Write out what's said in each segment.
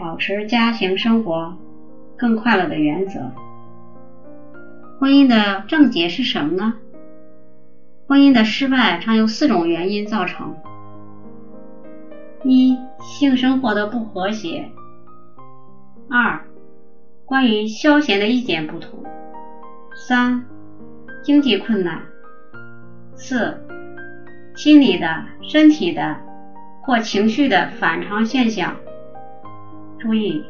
保持家庭生活更快乐的原则。婚姻的症结是什么呢？婚姻的失败常有四种原因造成：一、性生活的不和谐；二、关于消闲的意见不同；三、经济困难；四、心理的、身体的或情绪的反常现象。注意，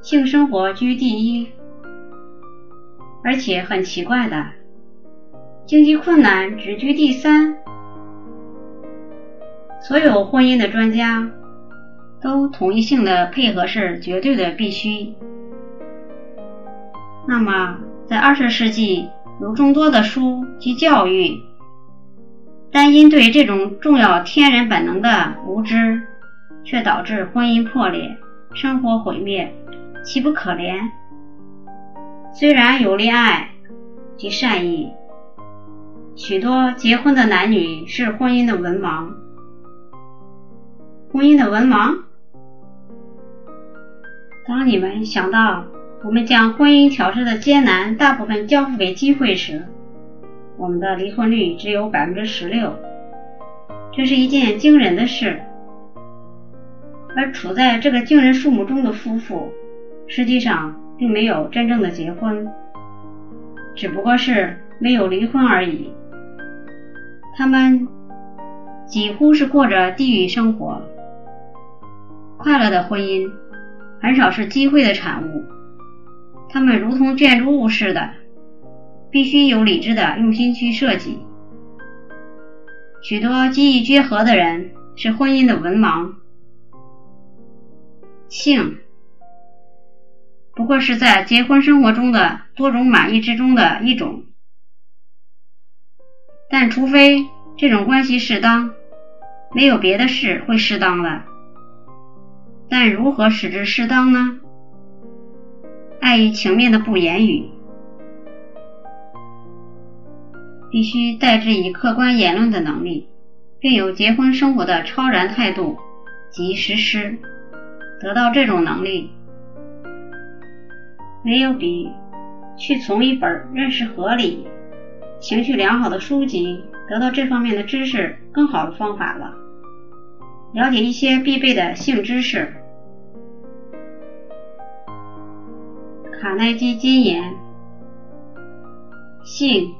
性生活居第一，而且很奇怪的。经济困难只居第三，所有婚姻的专家都同一性的配合是绝对的必须。那么，在二十世纪有众多的书及教育，但因对这种重要天然本能的无知，却导致婚姻破裂、生活毁灭，岂不可怜？虽然有恋爱及善意。许多结婚的男女是婚姻的文盲，婚姻的文盲。当你们想到我们将婚姻调试的艰难大部分交付给机会时，我们的离婚率只有百分之十六，这是一件惊人的事。而处在这个惊人数目中的夫妇，实际上并没有真正的结婚，只不过是没有离婚而已。他们几乎是过着地狱生活。快乐的婚姻很少是机会的产物，他们如同建筑物似的，必须有理智的用心去设计。许多机遇结合的人是婚姻的文盲，性不过是在结婚生活中的多种满意之中的一种。但除非这种关系适当，没有别的事会适当的。但如何使之适当呢？碍于情面的不言语，必须带之以客观言论的能力，并有结婚生活的超然态度及实施。得到这种能力，没有比去从一本认识合理。情绪良好的书籍，得到这方面的知识更好的方法了。了解一些必备的性知识。卡耐基金言：性，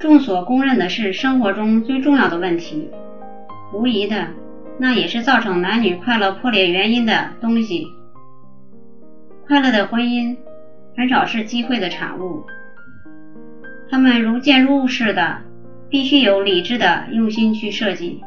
众所公认的是生活中最重要的问题。无疑的，那也是造成男女快乐破裂原因的东西。快乐的婚姻很少是机会的产物。他们如建筑物似的，必须有理智的用心去设计。